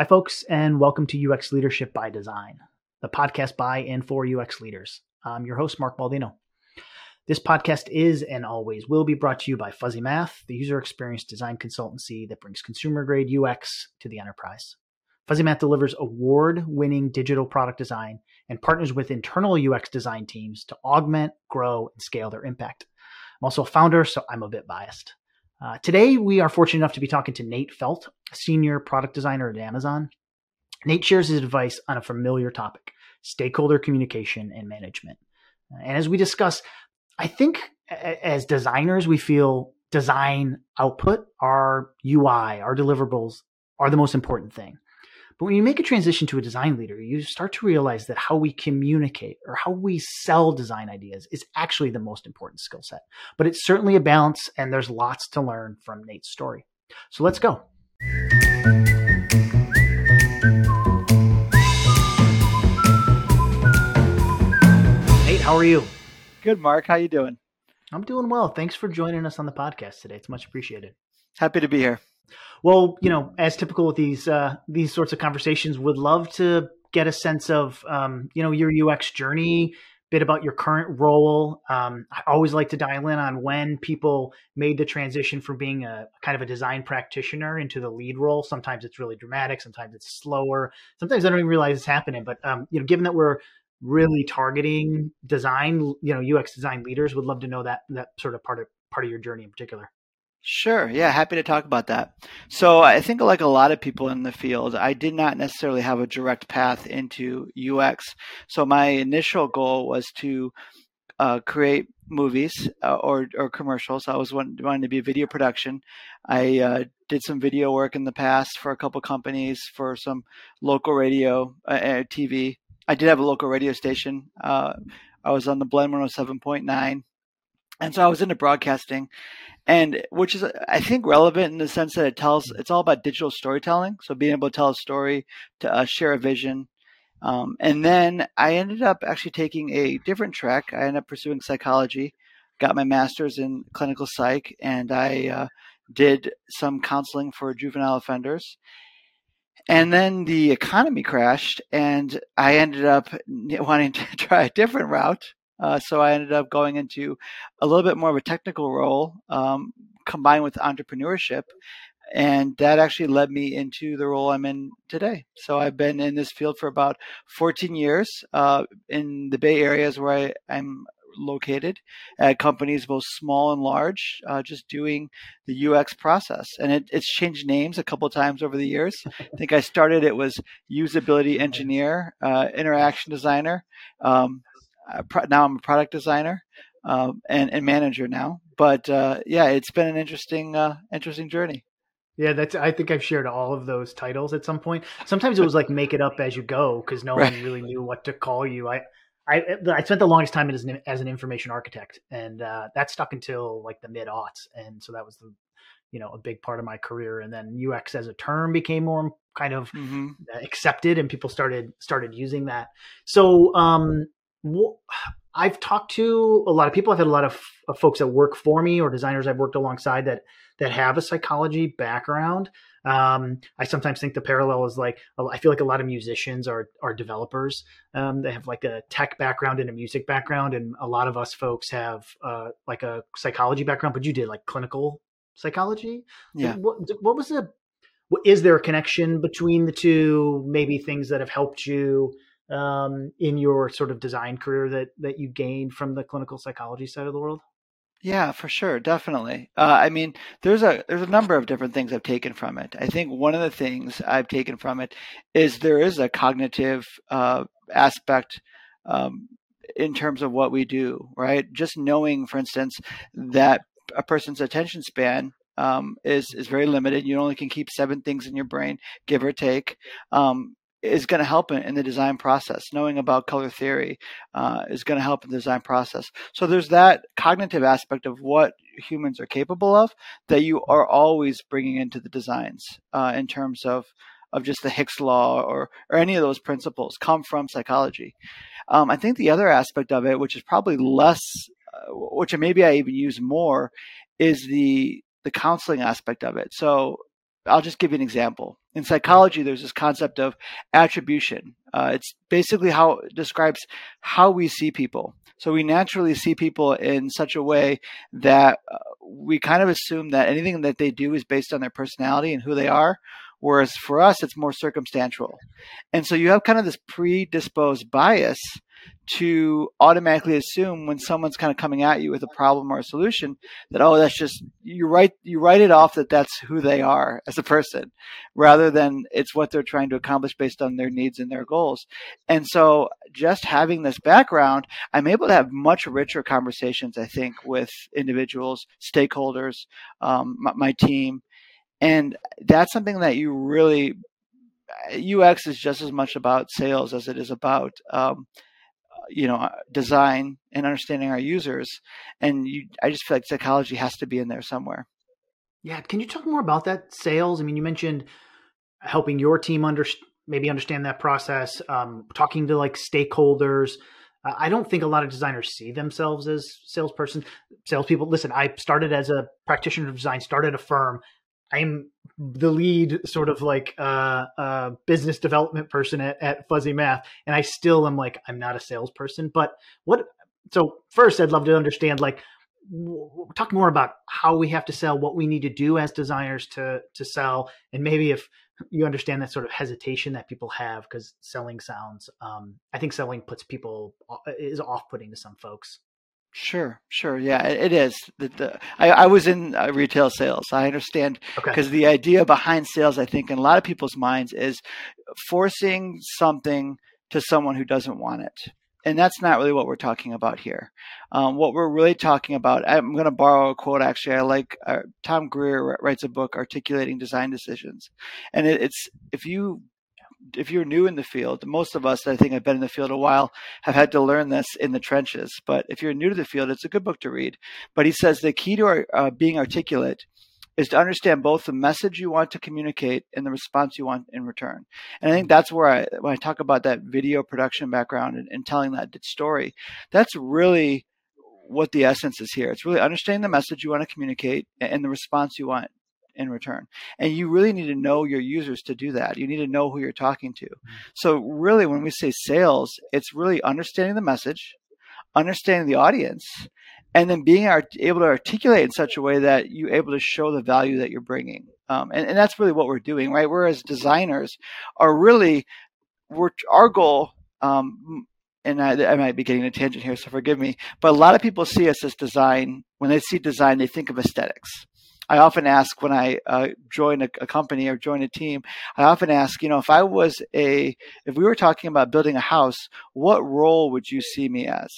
Hi, folks, and welcome to UX Leadership by Design, the podcast by and for UX leaders. I'm your host, Mark Baldino. This podcast is and always will be brought to you by Fuzzy Math, the user experience design consultancy that brings consumer grade UX to the enterprise. Fuzzy Math delivers award winning digital product design and partners with internal UX design teams to augment, grow, and scale their impact. I'm also a founder, so I'm a bit biased. Uh, today, we are fortunate enough to be talking to Nate Felt, senior product designer at Amazon. Nate shares his advice on a familiar topic stakeholder communication and management. And as we discuss, I think as designers, we feel design output, our UI, our deliverables are the most important thing. But when you make a transition to a design leader, you start to realize that how we communicate or how we sell design ideas is actually the most important skill set. But it's certainly a balance, and there's lots to learn from Nate's story. So let's go. Nate, how are you? Good, Mark. How you doing? I'm doing well. Thanks for joining us on the podcast today. It's much appreciated. Happy to be here. Well, you know, as typical with these uh, these sorts of conversations, would love to get a sense of um, you know your UX journey, bit about your current role. Um, I always like to dial in on when people made the transition from being a kind of a design practitioner into the lead role. Sometimes it's really dramatic, sometimes it's slower, sometimes I don't even realize it's happening. But um, you know, given that we're really targeting design, you know, UX design leaders, would love to know that that sort of part of part of your journey in particular. Sure. Yeah, happy to talk about that. So I think like a lot of people in the field, I did not necessarily have a direct path into UX. So my initial goal was to uh, create movies uh, or or commercials. I was wanting, wanting to be a video production. I uh, did some video work in the past for a couple companies for some local radio, uh, uh TV. I did have a local radio station. Uh, I was on the Blend 107.9 and so I was into broadcasting, and which is I think relevant in the sense that it tells it's all about digital storytelling. So being able to tell a story, to uh, share a vision, um, and then I ended up actually taking a different track. I ended up pursuing psychology, got my master's in clinical psych, and I uh, did some counseling for juvenile offenders. And then the economy crashed, and I ended up wanting to try a different route. Uh, so I ended up going into a little bit more of a technical role um, combined with entrepreneurship. And that actually led me into the role I'm in today. So I've been in this field for about 14 years uh, in the Bay Areas where I, am located at companies both small and large, uh, just doing the UX process. And it, it's changed names a couple times over the years. I think I started it was usability engineer, uh, interaction designer. Um, now I'm a product designer um, and, and manager now. But uh, yeah, it's been an interesting uh, interesting journey. Yeah, that's. I think I've shared all of those titles at some point. Sometimes it was like make it up as you go because no right. one really knew what to call you. I, I, I spent the longest time as an as an information architect, and uh, that stuck until like the mid aughts, and so that was the, you know, a big part of my career. And then UX as a term became more kind of mm-hmm. accepted, and people started started using that. So, um, I've talked to a lot of people. I've had a lot of, of, folks that work for me or designers I've worked alongside that that have a psychology background. Um, I sometimes think the parallel is like I feel like a lot of musicians are are developers. Um, they have like a tech background and a music background, and a lot of us folks have uh, like a psychology background. But you did like clinical psychology. Yeah. What, what was the? Is there a connection between the two? Maybe things that have helped you um, in your sort of design career that that you gained from the clinical psychology side of the world? Yeah, for sure, definitely. Uh, I mean, there's a there's a number of different things I've taken from it. I think one of the things I've taken from it is there is a cognitive uh, aspect um, in terms of what we do, right? Just knowing, for instance, that a person's attention span um, is is very limited. You only can keep seven things in your brain, give or take. Um, is going to help in, the design process. Knowing about color theory uh, is going to help in the design process. So there's that cognitive aspect of what humans are capable of that you are always bringing into the designs uh, in terms of of just the Hick's law or or any of those principles come from psychology. Um, I think the other aspect of it, which is probably less, uh, which maybe I even use more, is the the counseling aspect of it. So I'll just give you an example. In psychology, there's this concept of attribution. Uh, it's basically how it describes how we see people. So we naturally see people in such a way that uh, we kind of assume that anything that they do is based on their personality and who they are. Whereas for us, it's more circumstantial. And so you have kind of this predisposed bias to automatically assume when someone's kind of coming at you with a problem or a solution that oh that's just you write you write it off that that's who they are as a person rather than it's what they're trying to accomplish based on their needs and their goals. And so just having this background i'm able to have much richer conversations i think with individuals stakeholders um, my, my team. And that's something that you really ux is just as much about sales as it is about um, you know uh, design and understanding our users and you i just feel like psychology has to be in there somewhere. Yeah can you talk more about that sales? I mean you mentioned helping your team under maybe understand that process um, talking to like stakeholders. Uh, i don't think a lot of designers see themselves as salesperson salespeople. Listen i started as a practitioner of design started a firm I'm the lead sort of like uh, uh, business development person at, at Fuzzy Math, and I still am like I'm not a salesperson. But what? So first, I'd love to understand like talk more about how we have to sell, what we need to do as designers to to sell, and maybe if you understand that sort of hesitation that people have because selling sounds. Um, I think selling puts people is off putting to some folks. Sure, sure, yeah, it, is. The, the, I, I was in uh, retail sales. I understand because okay. the idea behind sales, I think, in a lot of people's minds, is forcing something to someone who doesn't want it, and that's not really what we're talking about here. Um, what we're really talking about, I'm going to borrow a quote. Actually, I like uh, Tom Greever writes a book, Articulating Design Decisions, and it, it's if you if you're new in the field, most of us, I think, have been in the field a while, have had to learn this in the trenches. But if you're new to the field, it's a good book to read. But he says the key to our, uh, being articulate is to understand both the message you want to communicate and the response you want in return. And I think that's where I, when I talk about that video production background and, and telling that story, that's really what the essence is here. It's really understanding the message you want to communicate and the response you want in return. And you really need to know your users to do that. You need to know who you're talking to. Mm-hmm. So, really, when we say sales, it's really understanding the message, understanding the audience, and then being art- able to articulate in such a way that you're able to show the value that you're bringing. Um, and, and that's really what we're doing, right? Whereas designers are really, we're, our goal um, and I, I, might be getting a tangent here, so forgive me. But a lot of people see us as design. When they see design, they think of aesthetics. I often ask when I uh, join a, a, company or join a team, I often ask, you know, if I was a, if we were talking about building a house, what role would you see me as?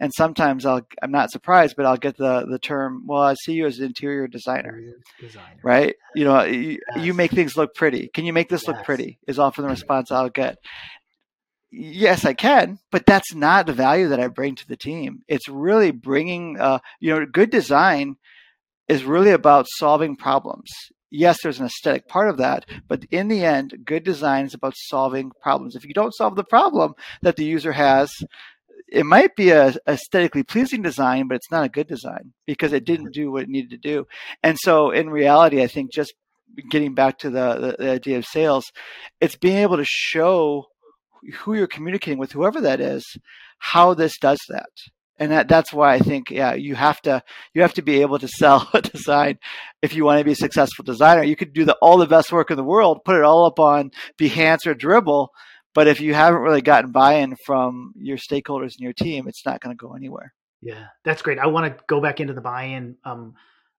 And sometimes I'll, I'm not surprised, but I'll get the, the term, well, I see you as an interior designer, designer. right? You know, you, yes. you, make things look pretty. Can you make this yes. look pretty? Is often the response I'll get yes, I can, but that's not the value that I bring to the team. It's really bringing, uh, you know, good design is really about solving problems. Yes, there's an aesthetic part of that, but in the end, good design is about solving problems. If you don't solve the problem that the user has, it might be a aesthetically pleasing design, but it's not a good design because it didn't mm-hmm. do what it needed to do. And so, in reality, I think just getting back to the, the, the idea of sales, it's being able to show who you're communicating with, whoever that is, how this does that and that, that's why I think yeah you have to you have to be able to sell a design if you want to be a successful designer. You could do the, all the best work in the world, put it all up on Behance or Dribbble, but if you haven't really gotten buy-in from your stakeholders and your team, it's not going to go anywhere. Yeah, that's great. I want to go back into the buy-in um,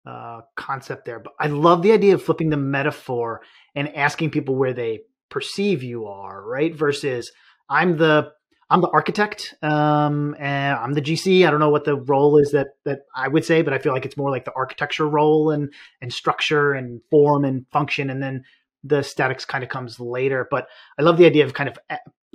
uh, concept there, but I love the idea of flipping the metaphor and asking people where they perceive you are, right? Versus I'm the I'm the architect, um, and I'm the GC. I don't know what the role is that that I would say, but I feel like it's more like the architecture role and and structure and form and function, and then the statics kind of comes later. But I love the idea of kind of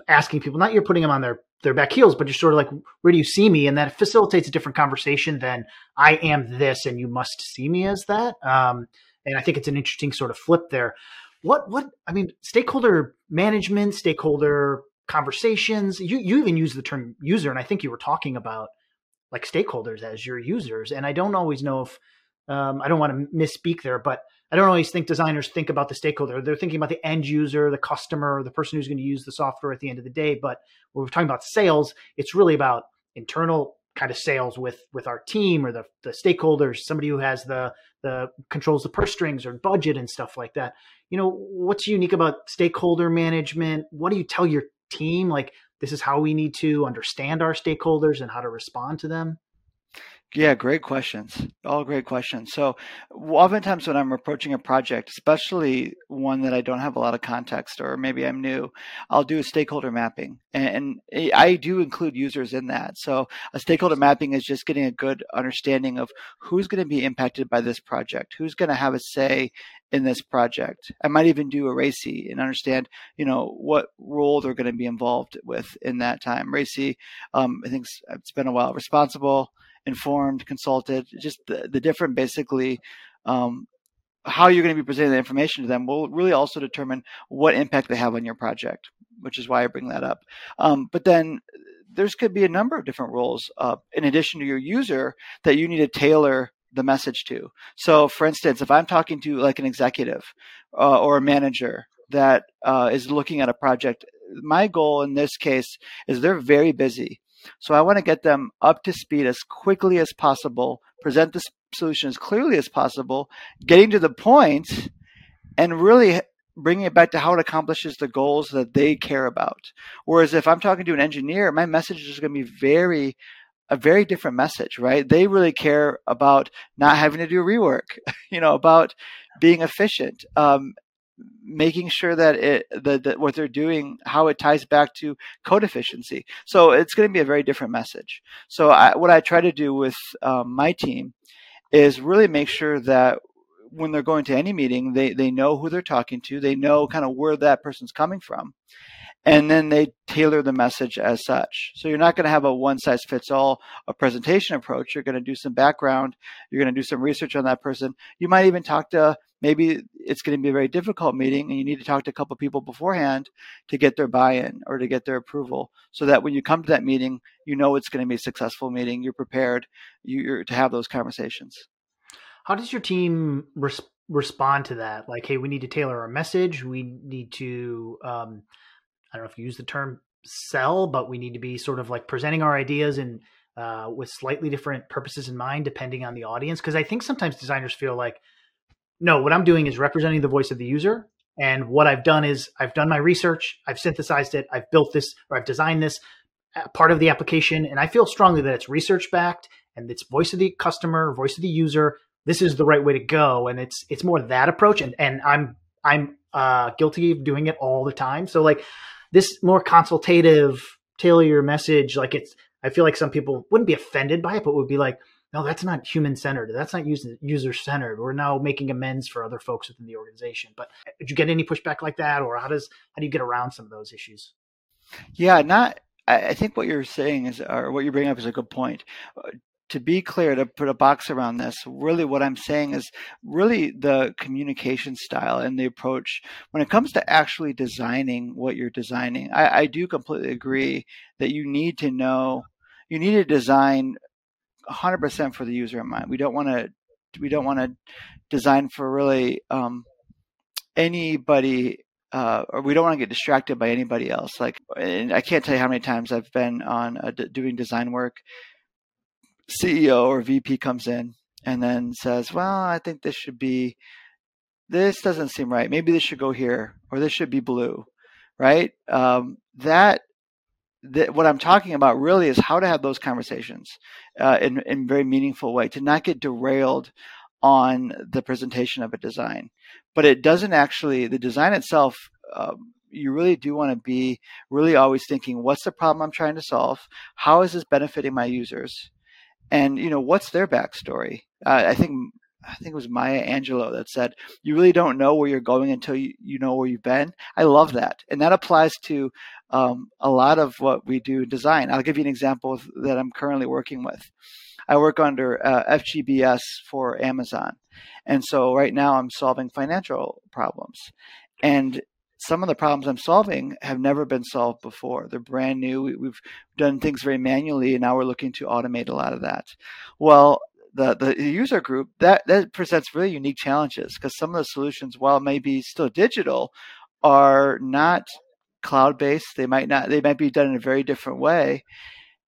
asking people, not you're putting them on their their back heels, but just sort of like, where do you see me? And that facilitates a different conversation than I am this and you must see me as that. Um, and I think it's an interesting sort of flip there. What what I mean, stakeholder management, stakeholder conversations. You you even use the term user, and I think you were talking about like stakeholders as your users. And I don't always know if um, I don't want to misspeak there, but I don't always think designers think about the stakeholder. They're thinking about the end user, the customer, the person who's going to use the software at the end of the day. But when we're talking about sales, it's really about internal kind of sales with with our team or the the stakeholders, somebody who has the the controls the purse strings or budget and stuff like that. You know, what's unique about stakeholder management? What do you tell your team? Like, this is how we need to understand our stakeholders and how to respond to them. Yeah, great questions. All great questions. So, oftentimes when I'm approaching a project, especially one that I don't have a lot of context or maybe I'm new, I'll do a stakeholder mapping. And, I do include users in that. So, a stakeholder mapping is just getting a good understanding of who's going to be impacted by this project, who's going to have a say in this project. I might even do a RACI and understand, you know, what role they're going to be involved with in that time. RACI, um, I think it's been a while, responsible informed, consulted, just the, the different basically um, how you're going to be presenting the information to them will really also determine what impact they have on your project, which is why I bring that up. Um, but then there's could be a number of different roles uh, in addition to your user that you need to tailor the message to. So, for instance, if I'm talking to like an executive uh, or a manager that uh, is looking at a project, my goal in this case is they're very busy. So I want to get them up to speed as quickly as possible, present the solution as clearly as possible, getting to the point, and really bringing it back to how it accomplishes the goals that they care about. Whereas if I'm talking to an engineer, my message is going to be very a very different message, right? They really care about not having to do rework, you know, about being efficient, um, making sure that it that, that what they're doing how it ties back to code efficiency. So it's going to be a very different message. So I, what i try to do with um, my team is really make sure that when they're going to any meeting they they know who they're talking to. They know kind of where that person's coming from and then they tailor the message as such. So you're not going to have a one size fits all a presentation approach. You're going to do some background. You're going to do some research on that person. You might even talk to maybe it's going to be a very difficult meeting and you need to talk to a couple people beforehand to get their buy-in or to get their approval so that when you come to that meeting you know it's going to be a successful meeting you're prepared you're to have those conversations how does your team res- respond to that like hey we need to tailor our message we need to um, i don't know if you use the term sell but we need to be sort of like presenting our ideas and uh, with slightly different purposes in mind depending on the audience because i think sometimes designers feel like no, what I'm doing is representing the voice of the user. And what I've done is I've done my research, I've synthesized it, I've built this, or I've designed this uh, part of the application. And I feel strongly that it's research backed and it's voice of the customer, voice of the user. This is the right way to go. And it's it's more that approach. And and I'm I'm uh, guilty of doing it all the time. So like this more consultative, tailor your message. Like it's I feel like some people wouldn't be offended by it, but would be like, no, that's not human centered. That's not user centered. We're now making amends for other folks within the organization. But uh, did you get any pushback like that, or how does how do you get around some of those issues? Yeah, not. I think what you're saying is, or what you bring up is a good point. To be clear, to put a box around this, really what I'm saying is really the communication style and the approach when it comes to actually designing what you're designing. I, I do completely agree that you need to know, you need to design 100% for the user in mind. We don't want to we don't want to design for really um, anybody uh, or we don't want to get distracted by anybody else. Like, I can't tell you how many times I've been on doing design work. CEO or VP comes in and then says, "Well, I think this should be. This doesn't seem right. Maybe this should go here, or this should be blue." Right? Um, that that what I'm talking about really is how to have those conversations uh, in in very meaningful way to not get derailed on the presentation of a design. But it doesn't actually the design itself. Um, you really do want to be really always thinking, what's the problem I'm trying to solve? How is this benefiting my users? And you know, what's their backstory? Uh, I think I think it was Maya Angelou that said, "You really don't know where you're going until you, you know where you've been." I love that, and that applies to um, a lot of what we do in design. I'll give you an example that I'm currently working with. I work under uh, FGBS for Amazon, and so right now I'm solving financial problems, and some of the problems I'm solving have never been solved before. They're brand new. We, have done things very manually, and now we're looking to automate a lot of that. Well, the the user group, that that presents really unique challenges because some of the solutions, while maybe still digital, are not cloud based. They might not. They might be done in a very different way.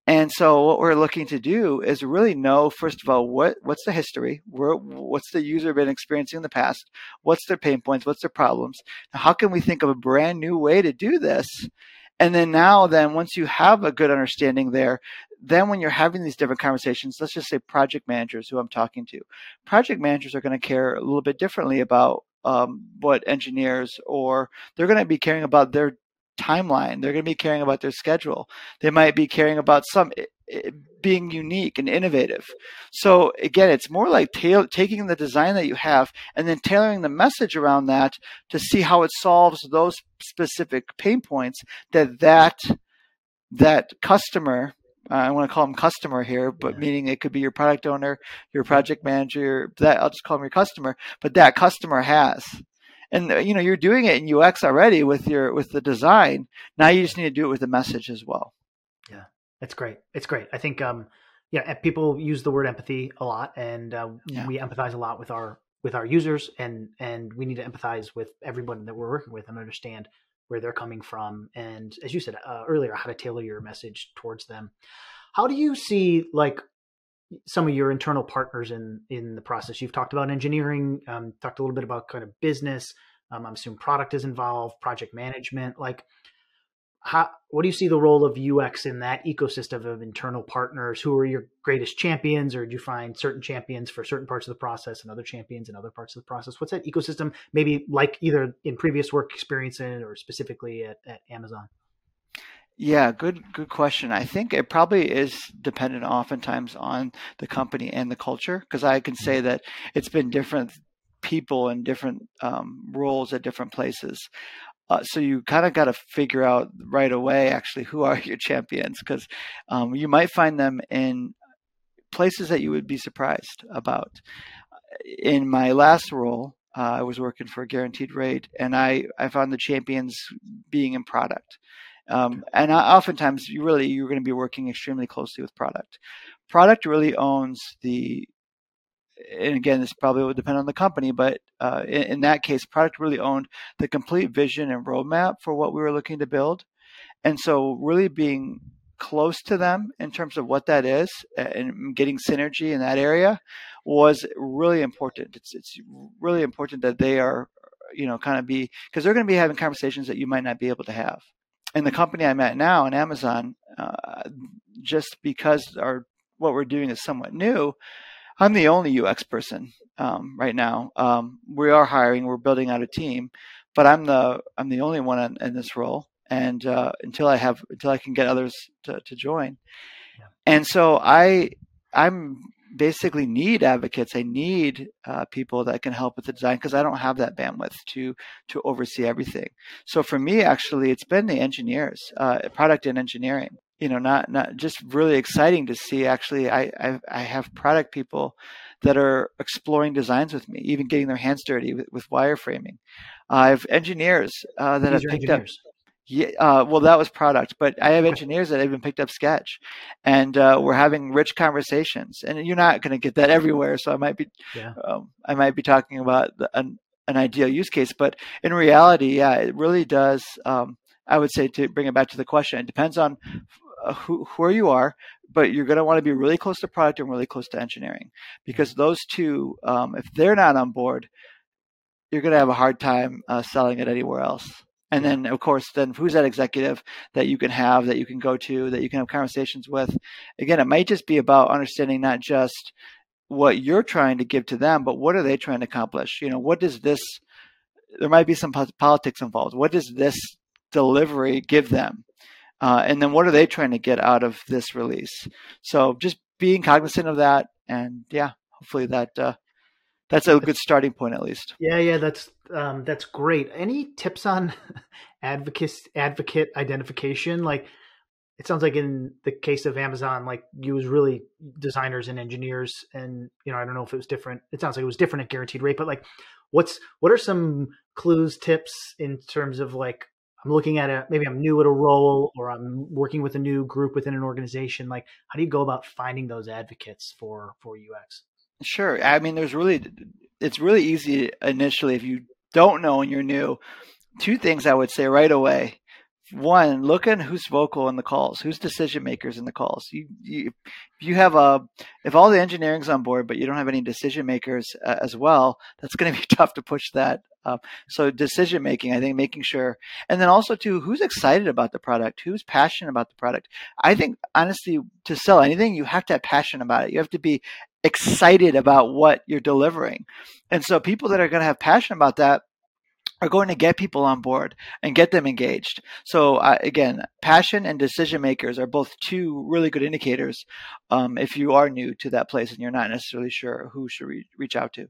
And so what we're looking to do is really know, first of all, what, what's the history? Where, what's the user been experiencing in the past? What's their pain points? What's their problems? Now, how can we think of a brand new way to do this? And then now, then once you have a good understanding there, then when you're having these different conversations, let's just say project managers who I'm talking to, project managers are going to care a little bit differently about um, what engineers or they're going to be caring about their timeline. They're going to be caring about their schedule. They might be caring about some being unique and innovative. So again, it's more like ta- taking the design that you have and then tailoring the message around that to see how it solves those specific pain points that that that customer uh, I want to call them customer here, but yeah. meaning it could be your product owner, your project manager, that I'll just call them your customer, but that customer has and uh, you know you're doing it in UX already with your with the design. Now you just need to do it with the message as well. Yeah, it's great. It's great. I think um, yeah, people use the word empathy a lot, and uh, yeah. we empathize a lot with our with our users, and and we need to empathize with everyone that we're working with and understand where they're coming from, and as you said uh, earlier, how to tailor your message towards them. How do you see like some of your internal partners in in the process. You've talked about engineering, um, talked a little bit about kind of business. Um, I'm assuming product is involved, project management. Like, how what do you see the role of UX in that ecosystem of internal partners? Who are your greatest champions, or do you find certain champions for certain parts of the process and other champions in other parts of the process? What's that ecosystem? Maybe like either in previous work experience in or specifically at, at Amazon. Yeah, good good question. I think it probably is dependent oftentimes on the company and the culture because I can say that it's been different people in different um, roles at different places. Uh, so you kind of got to figure out right away actually who are your champions because um, you might find them in places that you would be surprised about. In my last role, uh, I was working for a guaranteed rate, and I I found the champions being in product. Um, and oftentimes, you really you're going to be working extremely closely with product. Product really owns the, and again, this probably would depend on the company, but uh, in, in, that case, product really owned the complete vision and roadmap for what we were looking to build. And so, really being close to them in terms of what that is and getting synergy in that area was really important. It's it's really important that they are, you know, kind of be because they're going to be having conversations that you might not be able to have in the company I'm at now in Amazon, uh, just because our what we're doing is somewhat new, I'm the only UX person um, right now. Um, we are hiring, we're building out a team, but I'm the I'm the only one in, in this role, and uh, until I have until I can get others to, to join, yeah. and so I I'm basically need advocates. I need uh, people that can help with the design because I don't have that bandwidth to to oversee everything. So for me, actually, it's been the engineers, uh, product and engineering. You know, not not just really exciting to see. Actually, I I, I have product people that are exploring designs with me, even getting their hands dirty with, with wireframing. I have engineers uh, that These have picked engineers. up yeah, uh, well, that was product, but I have engineers that even picked up Sketch, and uh, we're having rich conversations. And you're not going to get that everywhere, so I might be, yeah. um, I might be talking about the, an, an ideal use case, but in reality, yeah, it really does. Um, I would say to bring it back to the question, it depends on who where you are, but you're going to want to be really close to product and really close to engineering because those two, um, if they're not on board, you're going to have a hard time uh, selling it anywhere else. And then, of course, then who's that executive that you can have, that you can go to, that you can have conversations with? Again, it might just be about understanding not just what you're trying to give to them, but what are they trying to accomplish? You know, what does this, there might be some politics involved. What does this delivery give them? Uh, and then what are they trying to get out of this release? So just being cognizant of that. And yeah, hopefully that, uh, that's a good starting point at least. Yeah, yeah, that's um, that's great. Any tips on advocate advocate identification? Like, it sounds like in the case of Amazon, like you was really designers and engineers, and you know, I don't know if it was different. It sounds like it was different at Guaranteed Rate, but like, what's what are some clues, tips in terms of like I'm looking at a maybe I'm new at a role or I'm working with a new group within an organization. Like, how do you go about finding those advocates for for UX? Sure. I mean, there's really, it's really easy initially if you don't know and you're new. Two things I would say right away. One, look at who's vocal in the calls, who's decision makers in the calls. You, you, if you have a, if all the engineering's on board, but you don't have any decision makers uh, as well, that's going to be tough to push that so decision making, I think making sure, and then also too, who's excited about the product, who's passionate about the product. I think honestly, to sell anything, you have to have passion about it. You have to be excited about what you're delivering, and so people that are going to have passion about that are going to get people on board and get them engaged. So uh, again, passion and decision makers are both two really good indicators um, if you are new to that place and you're not necessarily sure who should re- reach out to.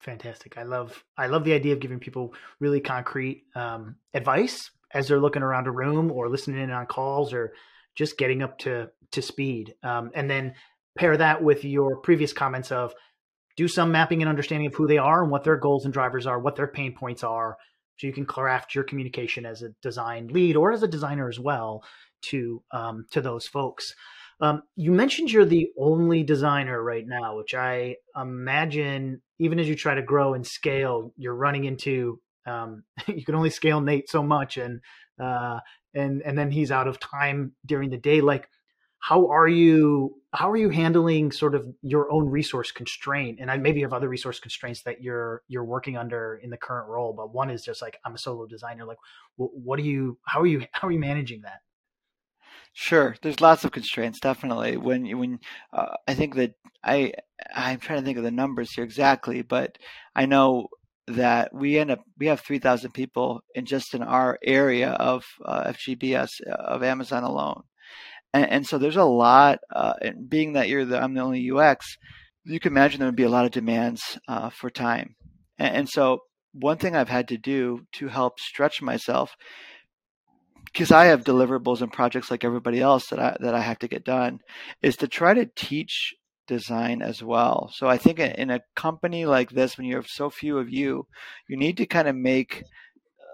Fantastic. I love I love the idea of giving people really concrete um, advice as they're looking around a room or listening in on calls or just getting up to to speed. Um, and then pair that with your previous comments of do some mapping and understanding of who they are and what their goals and drivers are, what their pain points are, so you can craft your communication as a design lead or as a designer as well to um, to those folks. Um, you mentioned you're the only designer right now, which I imagine, even as you try to grow and scale, you're running into. Um, you can only scale Nate so much, and uh, and and then he's out of time during the day. Like, how are you? How are you handling sort of your own resource constraint? And I maybe you have other resource constraints that you're you're working under in the current role, but one is just like I'm a solo designer. Like, what, what do you? How are you? How are you managing that? Sure, there's lots of constraints. Definitely, when when uh, I think that I I'm trying to think of the numbers here exactly, but I know that we end up we have 3,000 people in just in our area of uh, FGBS uh, of Amazon alone, and, and, so there's a lot. Uh, and being that you're the I'm the only UX, you can imagine there would be a lot of demands uh, for time, and, and so one thing I've had to do to help stretch myself because I have deliverables and projects like everybody else that I that I have to get done, is to try to teach design as well. So I think in a company like this, when you have so few of you, you need to kind of make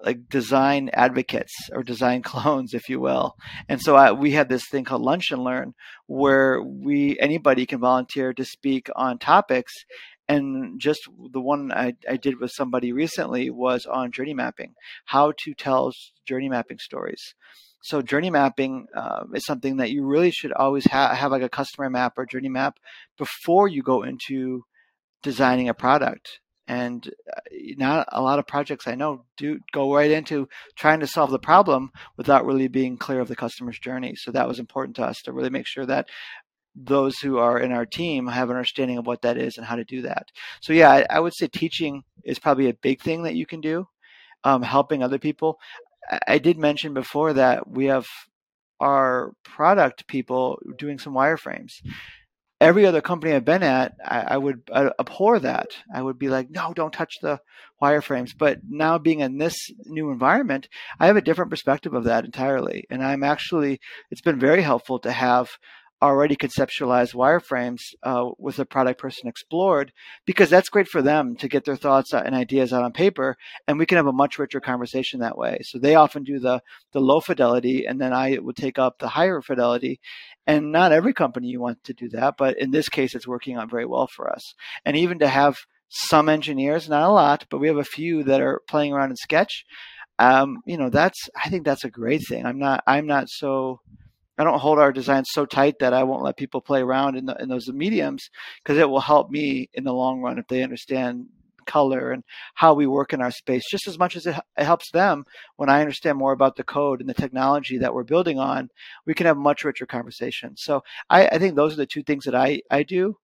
like design advocates or design clones, if you will. And so I, we have this thing called Lunch and Learn, where we anybody can volunteer to speak on topics, and just the one I, I, did with somebody recently was on journey mapping how to tell journey mapping stories. So journey mapping uh, is something that you really should always ha- have like a customer map or journey map before you go into designing a product and uh, not a lot of projects i know do go right into trying to solve the problem without really being clear of the customer's journey so that was important to us to really make sure that those who are in our team have an understanding of what that is and how to do that. So yeah, I, I would say teaching is probably a big thing that you can do. Um, helping other people. I, I did mention before that we have our product people doing some wireframes. Every other company I've been at, I, I would I abhor that. I would be like, no, don't touch the wireframes. But now being in this new environment, I have a different perspective of that entirely. And I'm actually, it's been very helpful to have already conceptualized wireframes uh, with a product person explored because that's great for them to get their thoughts and ideas out on paper and we can have a much richer conversation that way so they often do the the low fidelity and then i would take up the higher fidelity and not every company you want to do that but in this case it's working out very well for us. And even to have some engineers not a lot but we have a few that are playing around in sketch um, you know that's i think that's a great thing. I'm not i'm not so I don't hold our designs so tight that I won't let people play around in, the, in those mediums because it will help me in the long run if they understand color and how we work in our space just as much as it, it, helps them when i understand more about the code and the technology that we're building on we can have much richer conversations. So i, I think those are the two things that i, I do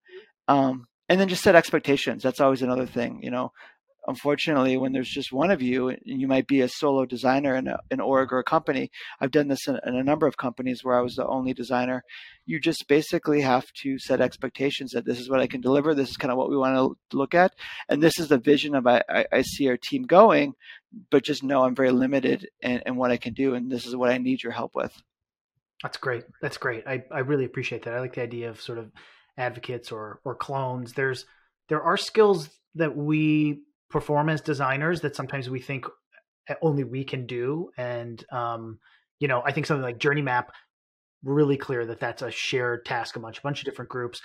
um, and then just set expectations. That's always another thing you know unfortunately, when there's just one of you, and you might be a solo designer in a, an org or a company. I've done this in, in, a number of companies where I was the only designer. You just basically have to set expectations that this is what I can deliver. This is kind of what we want to look at, and this is the vision of I, I, I see our team going. But just know I'm very limited in, in what I can do, and this is what I need your help with. That's great. That's great. I, I really appreciate that. I like the idea of sort of advocates or or clones. There's there are skills that we perform as designers that sometimes we think only we can do. And, um, you know, I think something like Journey Map, really clear that that's a shared task amongst a bunch of different groups.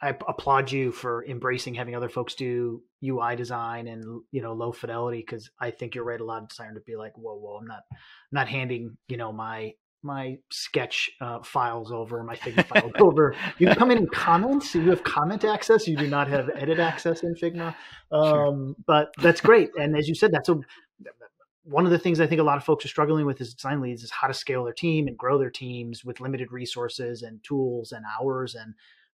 I applaud you for embracing having other folks do UI design and you know low fidelity because I think you're right. A lot of designers to be like, whoa, whoa, I'm not, I'm not handing you know my my sketch uh, files over, my Figma files over. You can come in and comment, so you have comment access. You do not have edit access in Figma, um, sure. but that's great. And as you said, that's a one of the things I think a lot of folks are struggling with as design leads is how to scale their team and grow their teams with limited resources and tools and hours. And,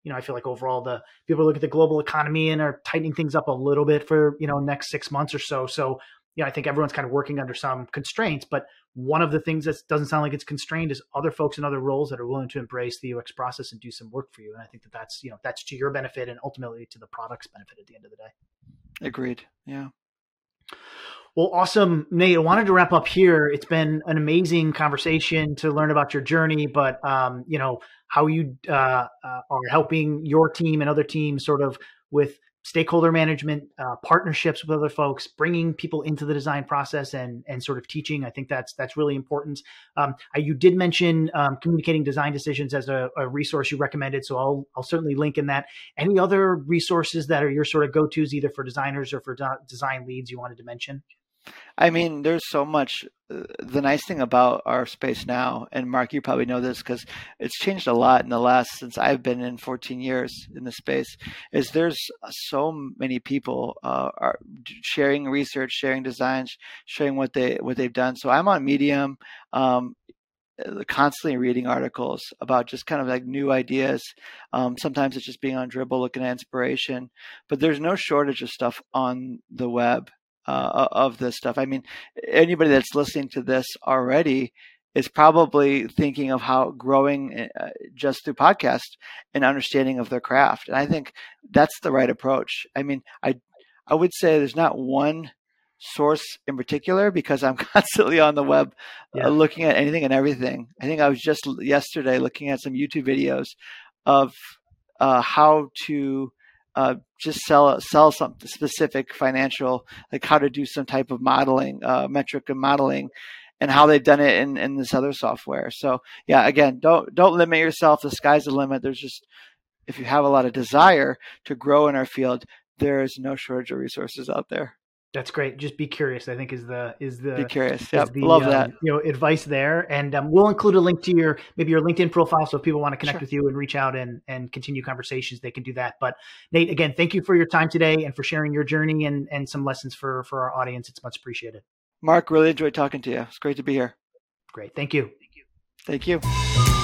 you know, I feel like overall the people look at the global economy and are tightening things up a little bit for, you know, next six months or so. So, you know, I think everyone's kind of working under some constraints, but one of the things that doesn't sound like it's constrained is other folks in other roles that are willing to embrace the UX process and do some work for you. And I think that that's, you know, that's to your benefit and ultimately to the product's benefit at the end of the day. Agreed. Yeah. Well, awesome, Nate. I wanted to wrap up here. It's been an amazing conversation to learn about your journey, but um, you know how you uh, uh, are helping your team and other teams sort of with stakeholder management, uh, partnerships with other folks, bringing people into the design process, and and sort of teaching. I think that's that's really important. Um, you did mention um, communicating design decisions as a, a, resource you recommended, so I'll I'll certainly link in that. Any other resources that are your sort of go tos, either for designers or for de- design leads, you wanted to mention? I mean, there's so much. Uh, the nice thing about our space now, and Mark, you probably know this because it's changed a lot in the last since I've been in 14 years in the space. Is there's so many people uh, are sharing research, sharing designs, sharing what they what they've done. So I'm on Medium. Um, uh, constantly reading articles about just kind of like new ideas. Um, sometimes it's just being on Dribbble, looking at inspiration, but there's no shortage of stuff on the web uh, of this stuff. I mean, anybody that's listening to this already is probably thinking of how growing uh, just through podcast and understanding of their craft. And I think that's the right approach. I mean, I I would say there's not one source in particular because I'm constantly on the web uh, yeah. uh, looking at anything and everything. I think I was just yesterday looking at some YouTube videos of uh, how to uh, just sell sell some specific financial, like how to do some type of modeling, uh, metric and modeling, and how they've done it in, in this other software. So yeah, again, don't don't limit yourself. The sky's the limit. There's just if you have a lot of desire to grow in our field, there is no shortage of resources out there. That's great. Just be curious. I think is the is the be curious. Yeah, love um, that. You know, advice there, and um, we'll include a link to your maybe your LinkedIn profile, so if people want to connect sure. with you and reach out and and continue conversations, they can do that. But Nate, again, thank you for your time today and for sharing your journey and and some lessons for for our audience. It's much appreciated. Mark, really enjoyed talking to you. It's great to be here. Great. Thank you. Thank you. Thank you.